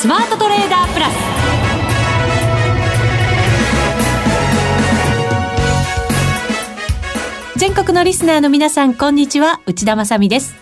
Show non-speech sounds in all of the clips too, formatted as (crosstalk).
スマートトレーダープラス全国のリスナーの皆さんこんにちは内田まさです。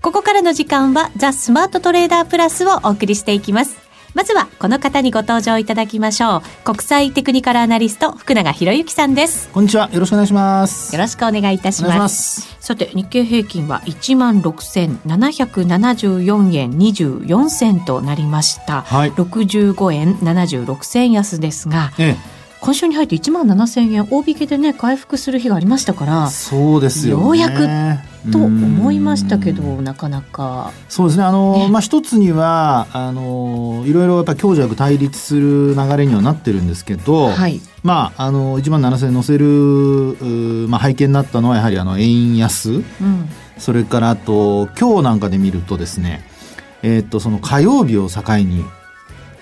ここからの時間はザ・スマートトレーダープラスをお送りしていきます。まずはこの方にご登場いただきましょう。国際テクニカルアナリスト福永博之さんです。こんにちは。よろしくお願いします。よろしくお願いいたします。さて日経平均は1万6774円24銭となりました、はい、65円76銭安ですが、ええ今週に入って1万7000円大引けでね回復する日がありましたからそうですよ、ね、ようやくと思いましたけどなかなか。そうですね。あの、ね、まあ一つにはあのいろいろやっぱ強弱対立する流れにはなってるんですけど、はい、まああの1万7000円乗せる、まあ、背景になったのはやはりあの円安、うん、それからあと今日なんかで見るとですねえっ、ー、とその火曜日を境に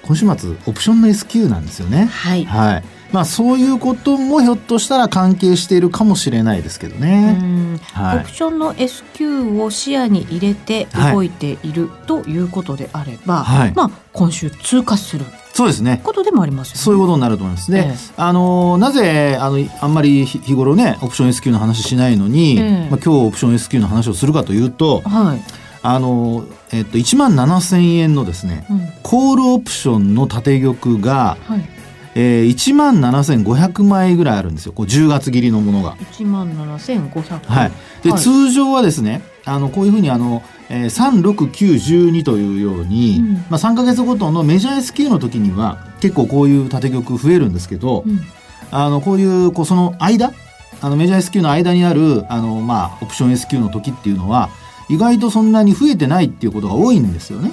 今週末オプションの S q なんですよね。はい、はいまあ、そういうこともひょっとしたら関係しているかもしれないですけどね。はい、オプションの S q を視野に入れて動いている、ということであれば、はい、まあ、今週通過するそうですね。ことでもあります、ね、そういうことになると思います。で、ええ、あのなぜあのあんまり日頃ねオプション S q の話しないのに、え、まあ今日オプション S q の話をするかというと、はい、あのえっと1万7000円のですね、うん、コールオプションの縦玉が、はいえー、1万7500枚ぐらいあるんですよ。こう10月切りのものが。1万7500はい。で、はい、通常はですねあのこういうふうにあの、えー、36912というように、うん、まあ、3か月ごとのメジャー S q の時には結構こういう縦玉増えるんですけど、うん、あのこういうこうその間あのメジャー S q の間にあるあの、まあ、オプション S q の時っていうのは意外とそんなに増えてないっていうことが多いんですよね。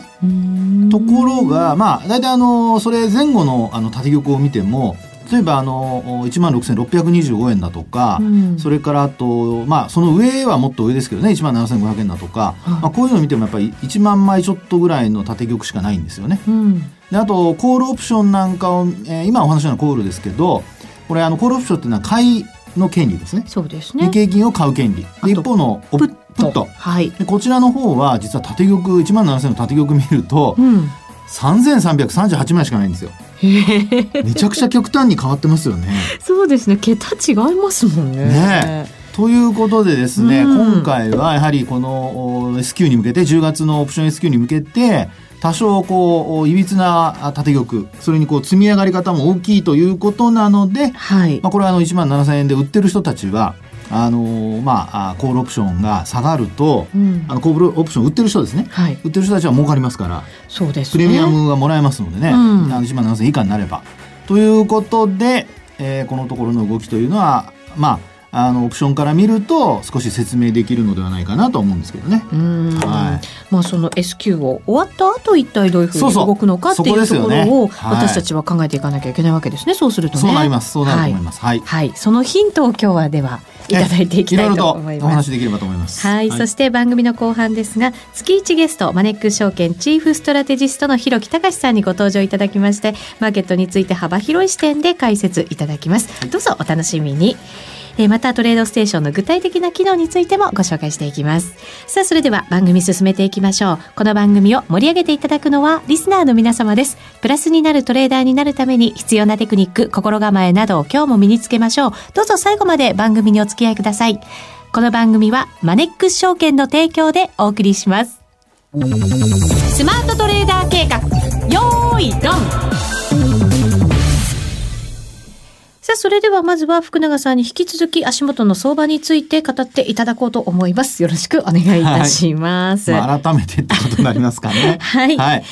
ところがまあ大体あのそれ前後のあの縦玉を見ても例えばあの1万6625円だとか、うん、それからあとまあその上はもっと上ですけどね1万7500円だとか、まあ、こういうのを見てもやっぱり1万枚ちょっとぐらいの縦玉しかないんですよね。うん、であとコールオプションなんかを、えー、今お話のようなコールですけどこれあのコールオプションっていうのは買いの権利ですね。そうですね。日経金を買う権利。一方のプップット。はい。こちらの方は実は縦玉1万7000の縦玉見ると、うん、3338枚しかないんですよ。めちゃくちゃ極端に変わってますよね。そうですね。桁違いますもんね。ねということでですね、うん、今回はやはりこの S q に向けて10月のオプション S q に向けて多少こういびつな縦玉それにこう積み上がり方も大きいということなので、はい、まあ、これはあの1万7000円で売ってる人たちはあのー、まあ、コールオプションが下がると、うん、あのコールオプション売ってる人ですね、はい、売ってる人たちは儲かりますからそうです、ね、プレミアムがもらえますのでね、うん、1万7000以下になれば。ということで、えー、このところの動きというのはまああのオプションから見ると少し説明できるのではないかなと思うんですけどね。はい。まあその S q を終わった後一体どういうふうに動くのかっていうところを私たちは考えていかなきゃいけないわけですね。そうするとね。そうなります。そうなると思います。はい。はい。そのヒントを今日はではいただいていきたいと思います。お話できればと思います。はい。そして番組の後半ですが月一ゲストマネックス証券チーフストラテジストの広木隆さんにご登場いただきましてマーケットについて幅広い視点で解説いただきます。どうぞお楽しみに。えー、またトレードステーションの具体的な機能についてもご紹介していきます。さあそれでは番組進めていきましょう。この番組を盛り上げていただくのはリスナーの皆様です。プラスになるトレーダーになるために必要なテクニック心構えなどを今日も身につけましょう。どうぞ最後まで番組にお付き合いください。この番組はマネックス証券の提供でお送りします。スマートトレーダー計画よーいドンさあ、それではまずは福永さんに引き続き足元の相場について語っていただこうと思います。よろしくお願いいたします。はいまあ、改めてってことになりますかね。(laughs) はい、はい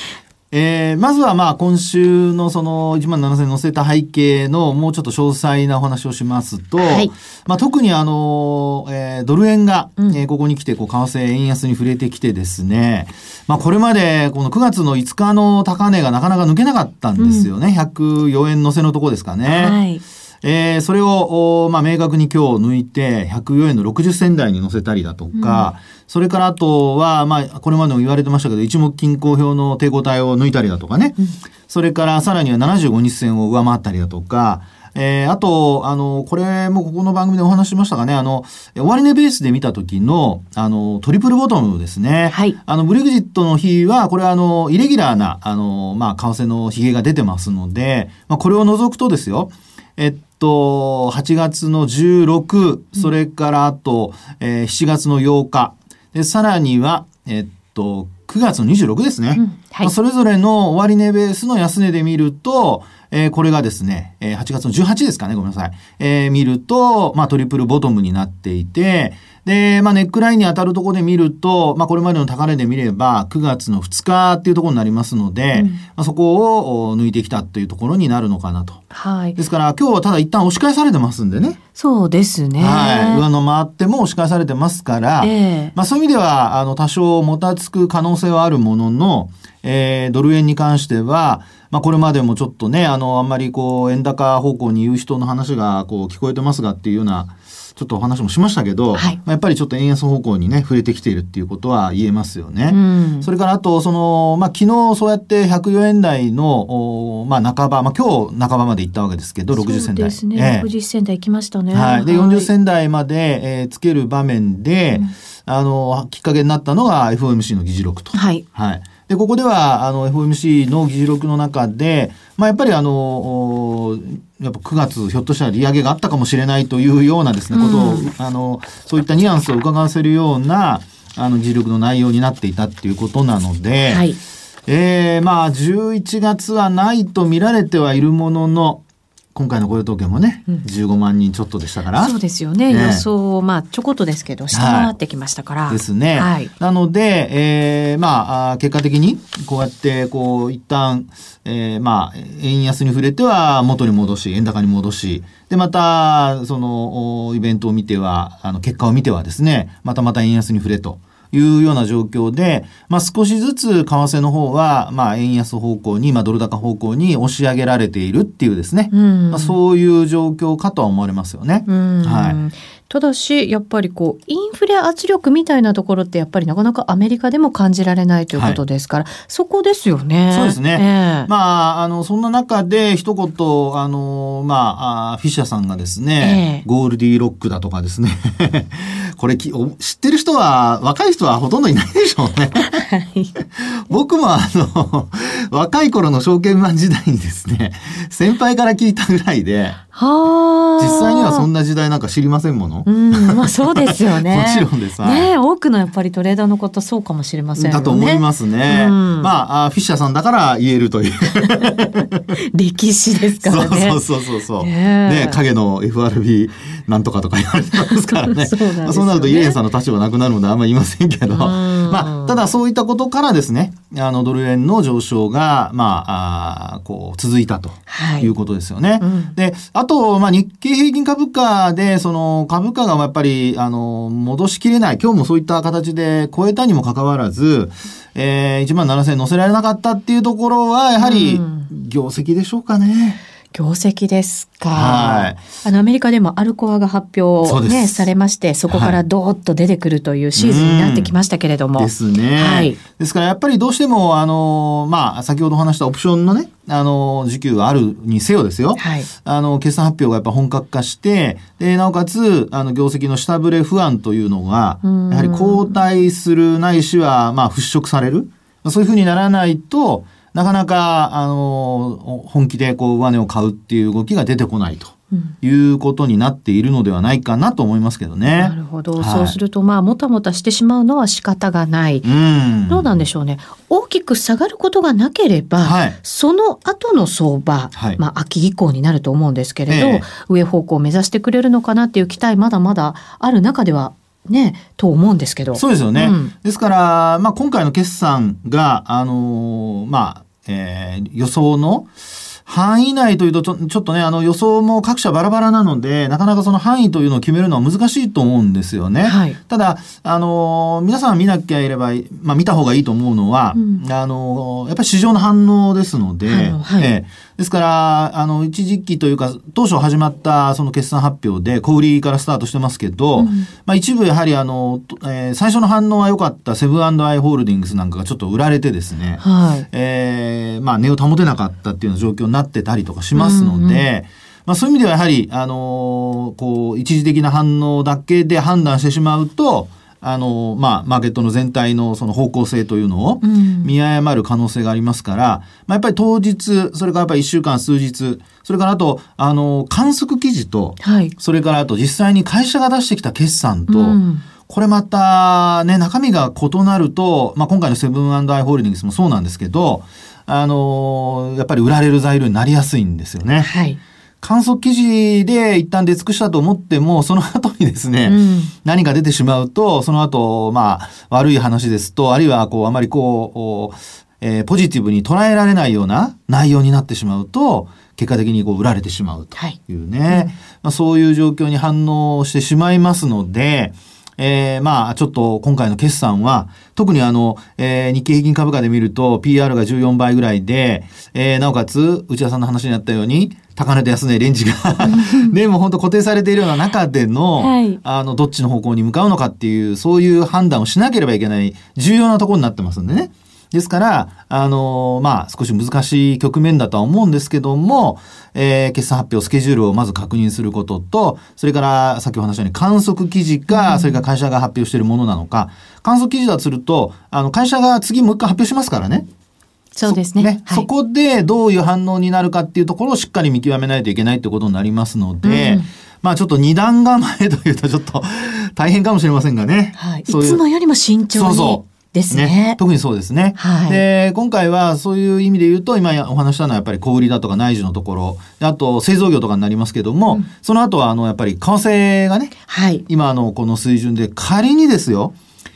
えー、まずはまあ今週のその1万7000載せた背景のもうちょっと詳細なお話をしますと、はい、まあ特にあの、えー、ドル円が、うん、えー、ここに来てこう為替円安に触れてきてですね、まあこれまでこの9月の5日の高値がなかなか抜けなかったんですよね。うん、104円乗せのとこですかね。はいえー、それを、まあ、明確に今日抜いて、104円の60銭台に乗せたりだとか、うん、それからあとは、まあ、これまでも言われてましたけど、一目均衡表の抵抗体を抜いたりだとかね、うん、それからさらには75日線を上回ったりだとか、えー、あと、あの、これもここの番組でお話ししましたがね、あの、終値ベースで見た時の、あの、トリプルボトムですね。はい。あの、ブレグジットの日は、これはあの、イレギュラーな、あの、まあ、為替の髭が出てますので、まあ、これを除くとですよ、えっと、8月の16、それからあと、えー、7月の8日、で、さらには、えっと、9月の26ですね。うんはい、まあ、それぞれの終値ベースの安値で見ると、えー、これがですね、えー、8月の18ですかね、ごめんなさい。えー、見ると、まあ、トリプルボトムになっていて、で、まあ、ネックラインに当たるところで見ると、まあ、これまでの高値で見れば、9月の2日っていうところになりますので、うん、まあ、そこを抜いてきたというところになるのかなと。はい。ですから、今日はただ一旦押し返されてますんでね。そうですね。はい。上の回っても押し返されてますから、えー、まあ、そういう意味では、あの、多少もたつく可能性はあるものの、えー、ドル円に関しては、まあ、これまでもちょっとね、あの、あんまりこう、円高方向に言う人の話が、こう、聞こえてますがっていうような、ちょっとお話もしましたけど、はい、まあ、やっぱりちょっと円安方向にね、触れてきているっていうことは言えますよね。うん、それからあと、その、まあ、昨日そうやって104円台の、まあ、半ば、まあ、今日半ばまで行ったわけですけど、60銭台。ですね。えー、60銭台行きましたね。はい。で、40銭台まで、えー、つける場面で、うん、あの、きっかけになったのが FOMC の議事録と。はい。はい。で、ここでは、あの、FOMC の議事録の中で、まあ、やっぱりあの、やっぱ9月、ひょっとしたら利上げがあったかもしれないというようなですね、ことを、あの、そういったニュアンスを伺わせるような、あの、議事録の内容になっていたっていうことなので、はい。えー、まあ、11月はないと見られてはいるものの、今回の雇用統計もね、うん、15万人ちょっとでしたから。そうですよね。ね予想、まあ、ちょこっとですけど、下回ってきましたから。はい、ですね。はい、なので、えー、まあ、結果的に、こうやって、こう、一旦、えー、まあ、円安に触れては元に戻し、円高に戻し、で、また、その、イベントを見ては、あの、結果を見てはですね、またまた円安に触れと。いうような状況で、まあ、少しずつ為替の方は、まあ、円安方向に、まあ、ドル高方向に押し上げられているっていうですね、まあ、そういう状況かとは思われますよね。はい。ただしやっぱりこうインフレ圧力みたいなところってやっぱりなかなかアメリカでも感じられないということですから、はい、そこですよね。そうですね。えー、まああのそんな中で一言あのまあフィッシャーさんがですね、えー、ゴールディロックだとかですね (laughs) これ知ってる人は若い人はほとんどいないでしょうね。はい、僕もあの若い頃の証券マン時代にですね先輩から聞いたぐらいで。実際にはそんな時代なんか知りませんもの。うん、まあそうですよね。(laughs) もちろんです。ね、多くのやっぱりトレーダーのことそうかもしれません、ね、だと思いますね。うん、まあフィッシャーさんだから言えるという。歴史ですからね。そうそうそうそう。ね影の FRB なんとかとか言われてますからね。(laughs) そうねまあ、そうなるとイエンさんの立場なくなるのであんまり言いませんけど。まあただそういったことからですね、あのドル円の上昇がまああこう続いたということですよね。はいうん、であと、まあ、日経平均株価で、その株価がやっぱり、あの、戻しきれない、今日もそういった形で超えたにもかかわらず、えー、1万7000円乗せられなかったっていうところは、やはり、業績でしょうかね。うん業績ですか。はい。あの、アメリカでもアルコアが発表ね、されまして、そこからドーッと出てくるというシーズンになってきましたけれども。ですね。はい。ですからやっぱりどうしても、あの、まあ、先ほど話したオプションのね、あの、時給があるにせよですよ。はい。あの、決算発表がやっぱ本格化して、で、なおかつ、あの、業績の下振れ不安というのが、やはり後退するないしは、まあ、払拭される。そういうふうにならないと、なかなか、あの、本気でこう上値を買うっていう動きが出てこないと。いうことになっているのではないかなと思いますけどね。なるほど。はい、そうすると、まあ、もたもたしてしまうのは仕方がない。うん、どうなんでしょうね。大きく下がることがなければ、はい、その後の相場、はい、まあ、秋以降になると思うんですけれど、えー、上方向を目指してくれるのかなっていう期待、まだまだある中ではね、と思うんですけど。そうですよね。うん、ですから、まあ、今回の決算が、あのー、まあ、えー、予想の、範囲内というとちょ、ちょっとね、あの予想も各社バラバラなので、なかなかその範囲というのを決めるのは難しいと思うんですよね。はい、ただ、あの、皆さん見なきゃいれば、まあ見た方がいいと思うのは、うん、あの、やっぱり市場の反応ですので、はい、えーですから、あの、一時期というか、当初始まったその決算発表で、小売りからスタートしてますけど、うん、まあ一部やはりあの、えー、最初の反応は良かったセブンアイ・ホールディングスなんかがちょっと売られてですね、はい、えー、まあ値を保てなかったっていうような状況になってたりとかしますので、うん。まあそういう意味ではやはり、あのー、こう、一時的な反応だけで判断してしまうと、あの、まあ、マーケットの全体のその方向性というのを見誤る可能性がありますから、うん、まあ、やっぱり当日、それからやっぱり一週間、数日、それからあと、あの、観測記事と、はい、それからあと実際に会社が出してきた決算と、うんこれまたね、中身が異なると、まあ、今回のセブンアイ・ホールディングスもそうなんですけど、あのー、やっぱり売られる材料になりやすいんですよね。はい。観測記事で一旦出尽くしたと思っても、その後にですね、うん、何か出てしまうと、その後、まあ、悪い話ですと、あるいは、こう、あまりこう、えー、ポジティブに捉えられないような内容になってしまうと、結果的にこう売られてしまうというね、はい。うん、まあ、そういう状況に反応してしまいますので、えー、まあ、ちょっと今回の決算は、特にあの、えー、日経平均株価で見ると PR が14倍ぐらいで、えー、なおかつ、内田さんの話にあったように、高値と安値レンジがで (laughs) も本当固定されているような中での、はい、あの、どっちの方向に向かうのかっていう、そういう判断をしなければいけない重要なところになってますんでね。ですから、あのまあ、少し難しい局面だとは思うんですけども、えー、決算発表、スケジュールをまず確認することと、それから、さっきお話したように観測記事か、うん、それから会社が発表しているものなのか、観測記事だとすると、あの、会社が次もう一回発表しますからね。そうですね。ねはい、そこでどういう反応になるかっていうところをしっかり見極めないといけないってことになりますので、うんまあちょっと二段構えというとちょっと大変かもしれませんがね。はい。いつもよりも慎重に。そうそう。ですね、ね、特にそうですね。はい、で、今回はそういう意味で言うと、今お話したのはやっぱり小売りだとか内需のところ、あと製造業とかになりますけども、うん、その後はあの、やっぱり為替がね、はい、今のこの水準で仮にですよ、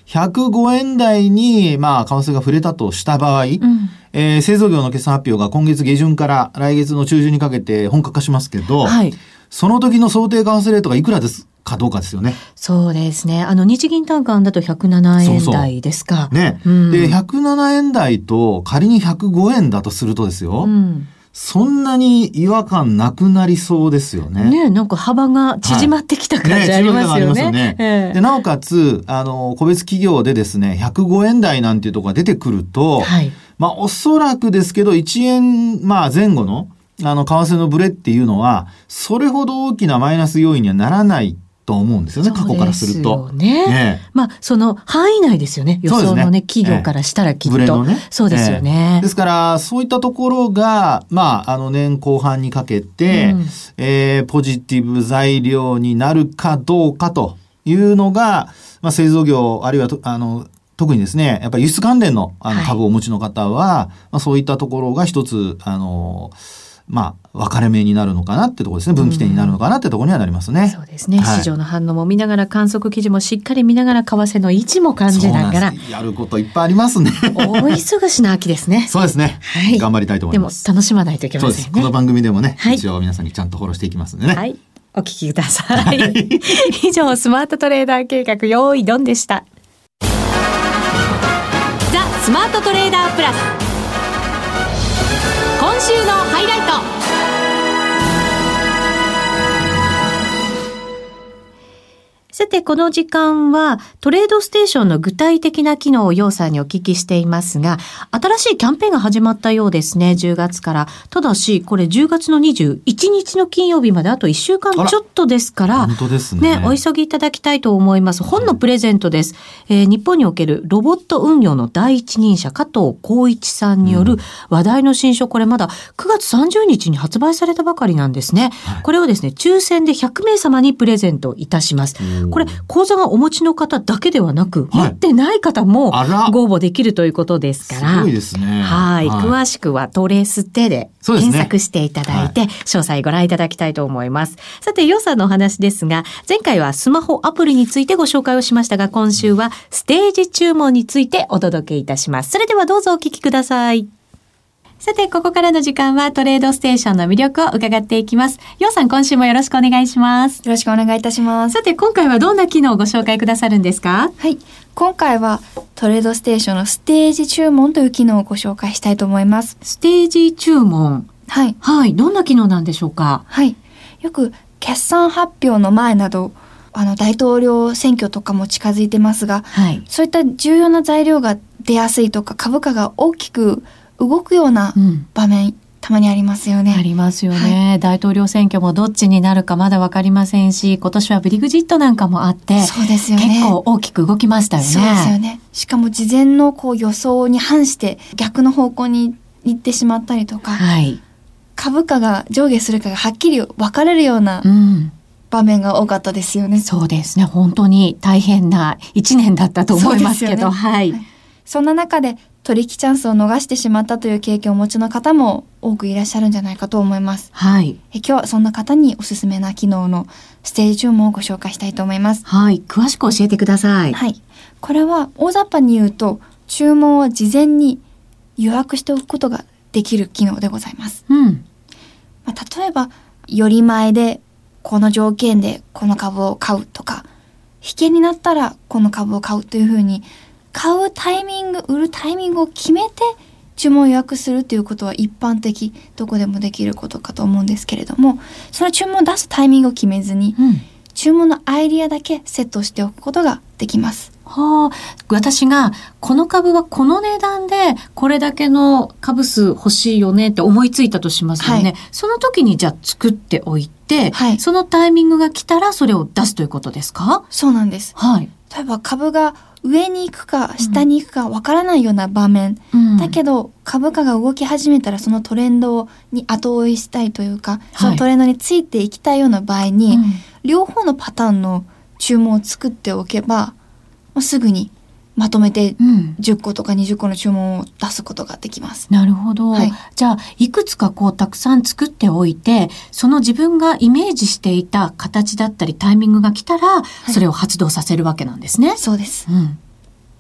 105円台に、まあ、為替が触れたとした場合、うん、えー、製造業の決算発表が今月下旬から来月の中旬にかけて本格化しますけど、はい、その時の想定為替レートがいくらですかどうかですよね。そうですね。あの、日銀単価だと107円台ですか。そうそうね、うん、で、107円台と仮に105円だとするとですよ。うんそんなに違和感なくなりそうですよね。ねなんか幅が縮まってきた感じありますよね。はい、ねねでなおかつ、あの、個別企業でですね、105円台なんていうところが出てくると、はい、まあおそらくですけど、1円、まあ前後の、あの、為替のブレっていうのは、それほど大きなマイナス要因にはならないと思うんですよね、過去からすると。ね。ねまあ、その範囲内ですよね。予想のね、ね企業からしたらきっと。えー、ね、そうですよね、えー、ですから、そういったところが、まあ、あの年後半にかけて、うん、えー、ポジティブ材料になるかどうかというのが、まあ、製造業、あるいは、あの、特にですね、やっぱり輸出関連のあの株をお持ちの方は、はい、まあ、そういったところが一つ、あの、まあ、分かれ目になるのかなってところですね。分岐点になるのかなってところにはなりますね。そうですね、はい、市場の反応も見ながら、観測記事もしっかり見ながら、為替の位置も感じながら。やることいっぱいありますね。大忙しな秋ですね。(laughs) そうですね。はい。頑張りたいと思います。でも、楽しまないといけませんね。この番組でもね、はい、一応皆さんにちゃんとフォローしていきますんでね。はい。お聞きください。(laughs) 以上、スマートトレーダー計画、用意ドンでした。ザ・スマートトレーダープラス。今週のハイライト。さて、この時間はトレードステーションの具体的な機能をようさんにお聞きしていますが、新しいキャンペーンが始まったようですね、10月から。ただし、これ10月の21日の金曜日まであと1週間ちょっとですから、本当ですね。ね、お急ぎいただきたいと思います。本のプレゼントです。えー、日本におけるロボット運用の第一人者、加藤浩一さんによる話題の新書、これまだ9月30日に発売されたばかりなんですね。はい、これをですね、抽選で100名様にプレゼントいたします。これ、口座がお持ちの方だけではなく、はい、持ってない方もご応募できるということですから。すごいですね。はい。詳しくはトレーステで検索していただいて、詳細ご覧いただきたいと思います。さて、予算のお話ですが、前回はスマホアプリについてご紹介をしましたが、今週はステージ注文についてお届けいたします。それではどうぞお聞きください。さて、ここからの時間はトレードステーションの魅力を伺っていきます。ようさん、今週もよろしくお願いします。よろしくお願いいたします。さて、今回はどんな機能をご紹介くださるんですか？はい。今回はトレードステーションのステージ注文という機能をご紹介したいと思います。ステージ注文。はい。はい。どんな機能なんでしょうか？はい。よく決算発表の前など、あの大統領選挙とかも近づいてますが、はい、そういった重要な材料が出やすいとか株価が大きく動くような場面、うん、たまにありますよね。ありますよね、はい、大統領選挙もどっちになるかまだわかりませんし、今年はブリグジットなんかもあって、そうですよね。結構大きく動きましたよね。そうですよね。しかも事前のこう予想に反して逆の方向に行ってしまったりとか、はい、株価が上下するかがはっきり分かれるような、場面が多かったですよね。そうですね。本当に大変な一年だったと思いますけど、ね、はい、はい。そんな中で取引チャンスを逃してしまったという経験をお持ちの方も多くいらっしゃるんじゃないかと思います。はい。え今日はそんな方におすすめな機能のステージ注文をご紹介したいと思います。はい。詳しく教えてください。はい。これは大雑把に言うと注文を事前に予約しておくことができる機能でございます。うん。まあ、例えば、より前でこの条件でこの株を買うとか、引けになったらこの株を買うというふうに買うタイミング、売るタイミングを決めて注文を予約するということは一般的、どこでもできることかと思うんですけれども、その注文を出すタイミングを決めずに、うん、注文のアイディアだけセットしておくことができます。はあ、私がこの株はこの値段でこれだけの株数欲しいよねって思いついたとしますよね。はい、その時にじゃあ作っておいて、はい、そのタイミングが来たらそれを出すということですか？そうなんです。はい。例えば株が上に行くか下に行くかわからないような場面、うん、だけど株価が動き始めたらそのトレンドに後追いしたいというか、そのトレンドについ。ていきたいような場合に、うん、両方のパターンの注文を作っておけば、もうすぐにまとめて10個とか20個の注文を出すことができます。うん、なるほど、はい、じゃあいくつかこうたくさん作っておいてその自分がイメージしていた形だったりタイミングが来たら、それを発動させるわけなんですね。そうです、うん、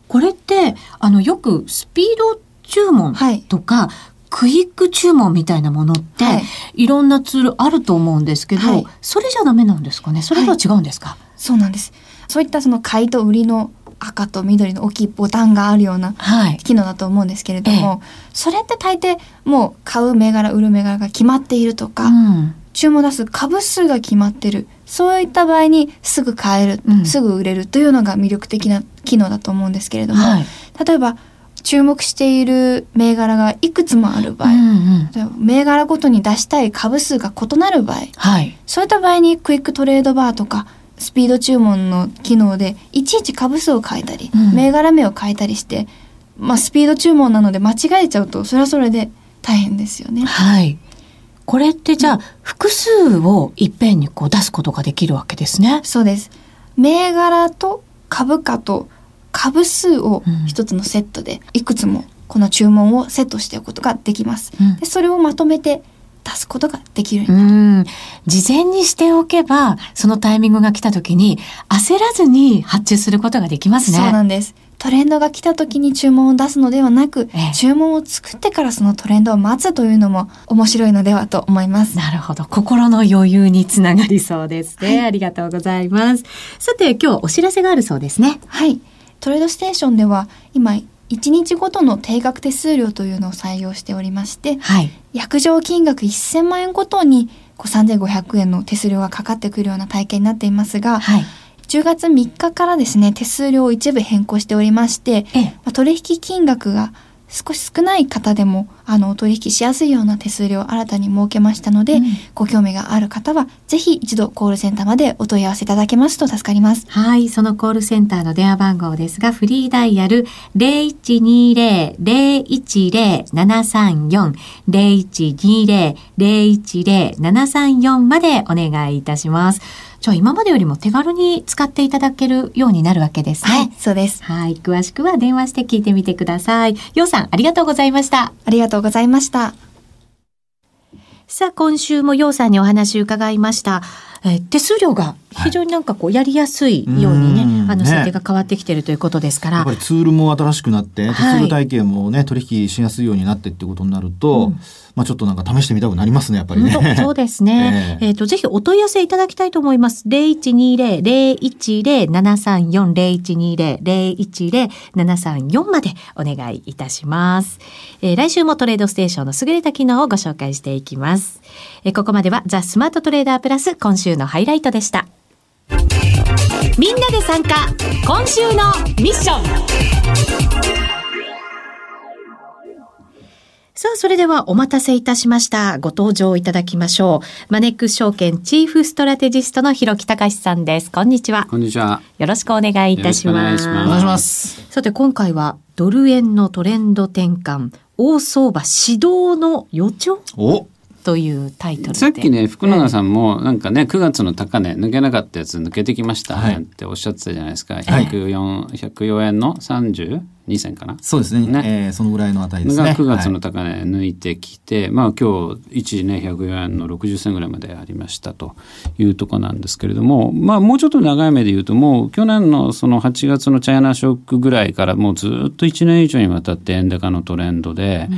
これってあのよくスピード注文とか、はい、クイック注文みたいなものって、はい、いろんなツールあると思うんですけど、はい、それじゃダメなんですかね？それとは違うんですか、そうなんです。そういったその買いと売りの赤と緑の大きいボタンがあるような機能だと思うんですけれども、はいそれって大抵もう買う銘柄売る銘柄が決まっているとか、うん、注文出す株数が決まってるそういった場合にすぐ買える、うん、すぐ売れるというのが魅力的な機能だと思うんですけれども、はい、例えば注目している銘柄がいくつもある場合、うんうん、銘柄ごとに出したい株数が異なる場合、はい、そういった場合にクイックトレードバーとかスピード注文の機能でいちいち株数を変えたり、うん、銘柄名を変えたりして、まあ、スピード注文なので間違えちゃうとそれはそれで大変ですよね。はい。これってじゃあ、複数をいっぺんにこう出すことができるわけですね。そうです。銘柄と株価と株数を一つのセットでいくつもこの注文をセットしておくことができます。うん、でそれをまとめて出すことができるうん事前にしておけばそのタイミングが来た時に焦らずに発注することができますね。そうなんです。トレンドが来た時に注文を出すのではなく、ええ、注文を作ってからそのトレンドを待つというのも面白いのではと思います。なるほど。心の余裕につながりそうですね。はい、ありがとうございます。さて、今日お知らせがあるそうですね。はい。トレードステーションでは今1日ごとの定額手数料というのを採用しておりまして、はい、約定金額1000万円ごとにこう3500円の手数料がかかってくるような体系になっていますが、はい、10月3日からですね手数料を一部変更しておりまして、まあ、取引金額が少し少ない方でもあの取引しやすいような手数料を新たに設けましたので、うん、ご興味がある方はぜひ一度コールセンターまでお問い合わせいただけますと助かります。はい、そのコールセンターの電話番号ですが、フリーダイヤル0120-010-734 0120-010-734までお願いいたします。じゃあ今までよりも手軽に使っていただけるようになるわけですね。はい、そうです。はい、詳しくは電話して聞いてみてください。ようさん、ありがとうございました。ありがとうございました。さあ、今週もようさんにお話伺いました。え手数料が非常になんかこうやりやすいようにね、はい、あの設定が変わってきてるということですから、やっぱりツールも新しくなって、手数料体系もね、取引しやすいようになってってことになると、うん、まあちょっとなんか試してみたくなりますね、やっぱりね。そうですね。(laughs) えっ、ー、と、ぜひお問い合わせいただきたいと思います。0120-010-734、0120-010-734までお願いいたします。えー、来週もトレードステーションの優れた機能をご紹介していきます。えー、ここまではザ・スマートトレーダープラス今週のハイライトでした。みんなで参加今週のミッションさあ、それではお待たせいたしました。ご登場いただきましょう。マネックス証券チーフストラテジストの広木隆さんです。こんにちは。こんにちは。よろしくお願いいたします。お願いします。さて、今回はドル円のトレンド転換、大相場指導の予兆？おというタイトルさっきね福永さんもなんかね9月の高値抜けなかったやつ抜けてきましたっておっしゃってたじゃないですか、はい、104, 104円の30 2銭かな？そうですね。ね、えー、そのぐらいの値ですね。が9月の高値抜いてきて、はい、まあ今日一時ね104円の60銭ぐらいまでありましたというとこなんですけれどもまあもうちょっと長い目で言うともう去年のその8月のチャイナショックぐらいからもうずっと1年以上にわたって円高のトレンドで、うん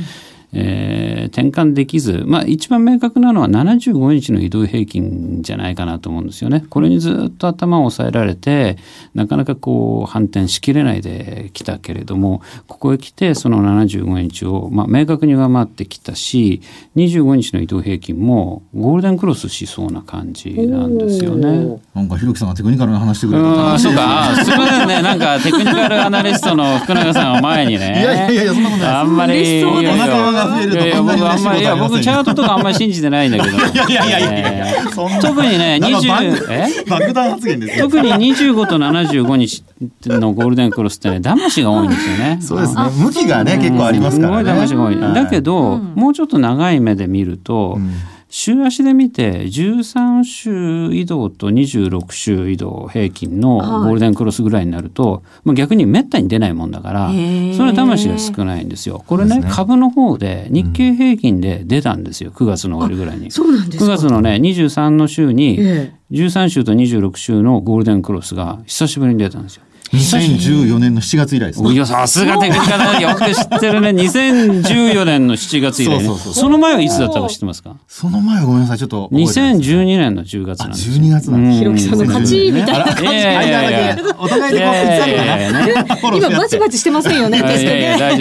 えー、転換できず、まあ、一番明確なのは75日の移動平均じゃないかなと思うんですよね。これにずっと頭を押さえられてなかなかこう反転しきれないできたけれどもここへ来てその75日を、まあ、明確に上回ってきたし25日の移動平均もゴールデンクロスしそうな感じなんですよね。なんかひろきさんがテクニカルな話してくれた。そうか。すみませんね。なんかテクニカルアナリストの福永さんを前にね。いやいやいやそんなことないあんまりが増えるといやいや僕あんまりいや僕チャートとかあんまり信じてないんだけどいやいやいやいや特にね20え？爆弾発言です特に25と75日のゴールデンクロスってね騙しが多いんですよね。そうですね。向きがね結構ありますからね。すごい騙しが多い。だけどもうちょっと長い目で見ると週足で見て13週移動と26週移動平均のゴールデンクロスぐらいになると、はい、逆にめったに出ないもんだからそれは魂が少ないんですよ。これね、ね、株の方で日経平均で出たんですよ。9月の終わりぐらいに。そうなんです9月のね23の週に13週と26週のゴールデンクロスが久しぶりに出たんですよ。2014年の7月以来です、ね。いや、さすがテクニカルよく知ってるね。2014年の7月以来ね。そうそうそうその前はいつだったか知ってますか？その前はごめんなさい、ちょっと。2012年の10月なんです12月なんです。ひろきさんの勝ちみたいな感じ。お互いでこう、かな。今、バチバチしてませんよね。大丈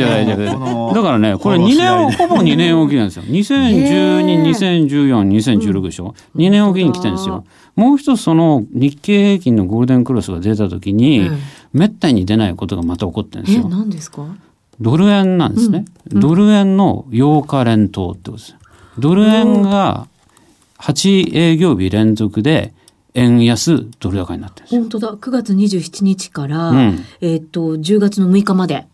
夫、大丈夫。だからね、これ2年、ほぼ2年おきなんですよ。2012、2014、2016でしょ？2年おきに来てるんですよ。もう一つその日経平均のゴールデンクロスが出た時に、めったに出ないことがまた起こってるんですよ。何ですか？ドル円なんですね。うん、ドル円の8日連投ってことです。ドル円が8営業日連続で円安ドル高になってるんです本当だ。9月27日から、うん、えっ、と10月の6日まで。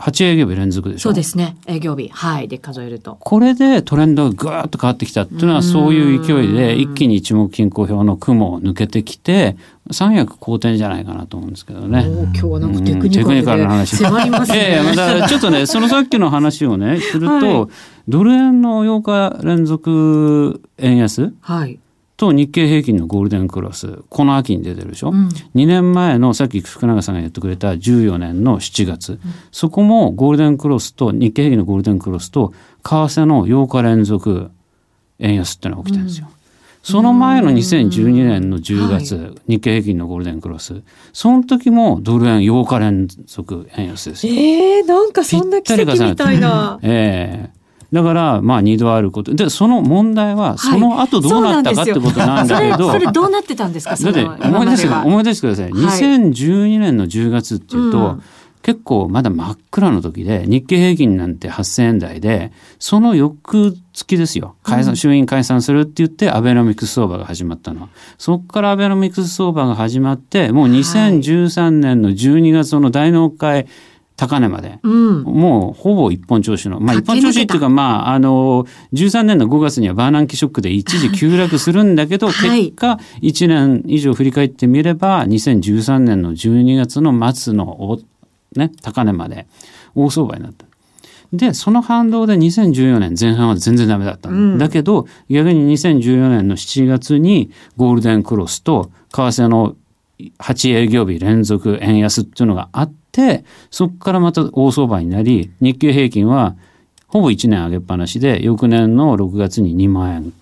8営業日連続でしょ？そうですね営業日はいで数えるとこれでトレンドがぐーっと変わってきたっていうのはそういう勢いで一気に一目均衡表の雲を抜けてきて三役好転じゃないかなと思うんですけどね。今日はなんかテクニカルな話。迫りますね。(laughs) いやいや、またちょっとね、そのさっきの話をね、すると、(laughs) はい、ドル円の8日連続円安？はい。と日経平均のゴールデンクロスこの秋に出てるでしょ、うん、2年前のさっき福永さんが言ってくれた14年の7月、うん、そこもゴールデンクロスと日経平均のゴールデンクロスと為替の8日連続円安ってのが起きてるんですよ。うん、その前の2012年の10月、はい、日経平均のゴールデンクロス。その時もドル円8日連続円安ですよ。えー、なんかそんな奇跡みたいな。ええ。ーだからまあ二度あること。でその問題はその後どうなったかってことなんだけど、はい、(laughs) それどうなってたんですか？だって思い出して思い出してください、はい、2012年の10月っていうと、うん、結構まだ真っ暗の時で日経平均なんて8,000円台でその翌月ですよ。解散、衆院解散するって言ってアベノミクス相場が始まったのそこからアベノミクス相場が始まってもう2013年の12月の大納会高値まで、うん、もうほぼ一本調子の、まあ、一本調子っていうか、まあ、あの13年の5月にはバーナンキショックで一時急落するんだけど、はい、結果1年以上振り返ってみれば2013年の12月の末の、ね、高値まで大相場になった。でその反動で2014年前半は全然ダメだった、うん、だけど逆に2014年の7月にゴールデンクロスと為替の8営業日連続円安っていうのがあっそこからまた大相場になり日経平均はほぼ1年上げっぱなしで翌年の6月に2万円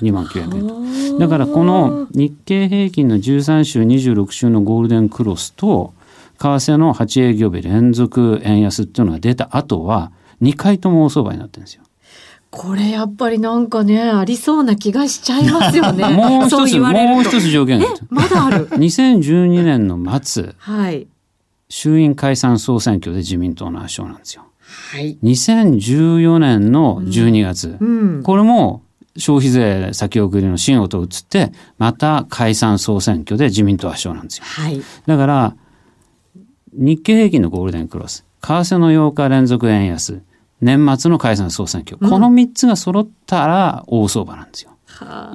2万9円だからこの日経平均の13週26週のゴールデンクロスと為替の8営業日連続円安っていうのが出た後は2回とも大相場になってるんですよ。これやっぱりなんかねありそうな気がしちゃいますよね。(laughs) もう一つもう一つ条件がまだある？2012年の末、はい、衆院解散総選挙で自民党の圧勝なんですよ。はい、2014年の12月、うん。うん、これも消費税先送りの新音を移って、また解散総選挙で自民党圧勝なんですよ。はい、だから、日経平均のゴールデンクロス、為替の8日連続円安、年末の解散総選挙、この3つが揃ったら大相場なんですよ。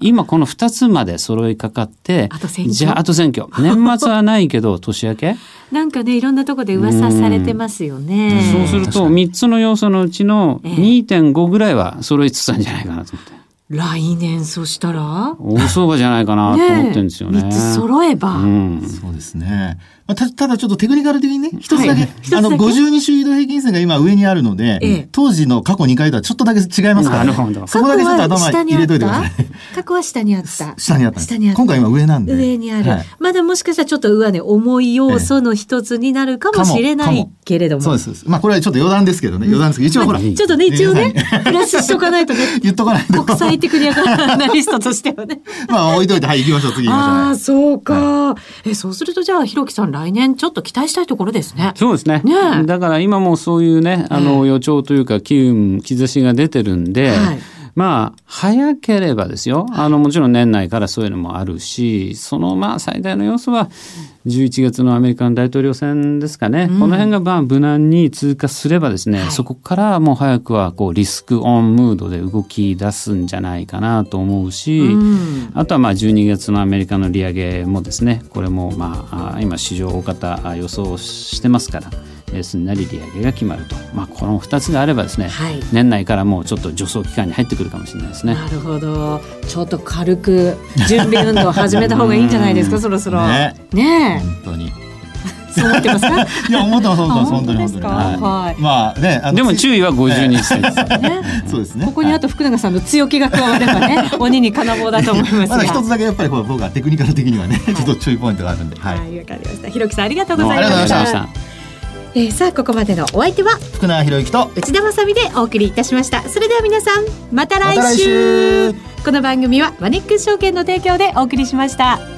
今この2つまで揃いかかってじゃああと選挙。(laughs) 年末はないけど年明け？なんかねいろんなとこで噂されてますよね。そうすると3つの要素のうちの2.5ぐらいは揃いつつあるんじゃないかなと思って。来年そしたら？大相場じゃないかなと思ってるんですよね。ねつ揃えば、うん、そうですね。まあ、たただちょっとテクニカル的にね、一つだけ、はい、あの、52週移動平均線が今上にあるので、ええ、当時の過去2回とはちょっとだけ違いますから、ね、そこだけちょっと頭入れといてください。過去は下にあった。下にあった。下にあった。今回今上なんで。上にある。はい、まだもしかしたらちょっと上値、重い要素の一つになるかもしれないけれども。そうです。まあこれはちょっと余談ですけどね、余談ですけど、一応ほら。ちょっとね、一応ね、プラスしとかないとね。(laughs) 言っとかないと。国際テクニカナリストとしてはね。(laughs) まあ置いといて、はい、行きましょう、次行きましょう、ああ、そうか。え、そうするとじゃあ、ひろきさん来年ちょっと期待したいところですね。そうですね。ねだから今もそういうね、あの予兆というか機運、兆しが出てるんで、はいまあ、早ければですよ。あの、もちろん年内からそういうのもあるし、その、まあ、最大の要素は、11月のアメリカの大統領選ですかね。うん、この辺が、まあ、無難に通過すればですね、はい、そこからもう早くは、こう、リスクオンムードで動き出すんじゃないかなと思うし、うん、あとは、まあ、12月のアメリカの利上げもですね、これも、まあ、今、市場大方予想してますから、すんなり利上げが決まると、まあ、この2つがあればですね、はい、年内からもうちょっと助走期間に入ってくるかもしれないですね。なるほどちょっと軽く準備運動を始めた方がいいんじゃないですか (laughs) そろそろ。ねね本当にそう思ってますか？(laughs) いや思ってます本当に本当に。はい。まあねでも注意は五十日線 (laughs) そうですね。ここにあと福永さんの強気が加わればね鬼に金棒だと思います一つだけやっぱり僕はテクニカル的にはねちょっと注意ポイントがあるんで。はいわかりました。ひろきさんありがとうございました。えー、さあここまでのお相手は福永博之と内田まさみでお送りいたしました。それでは皆さんまた来週。ま、この番組はマネックス証券の提供でお送りしました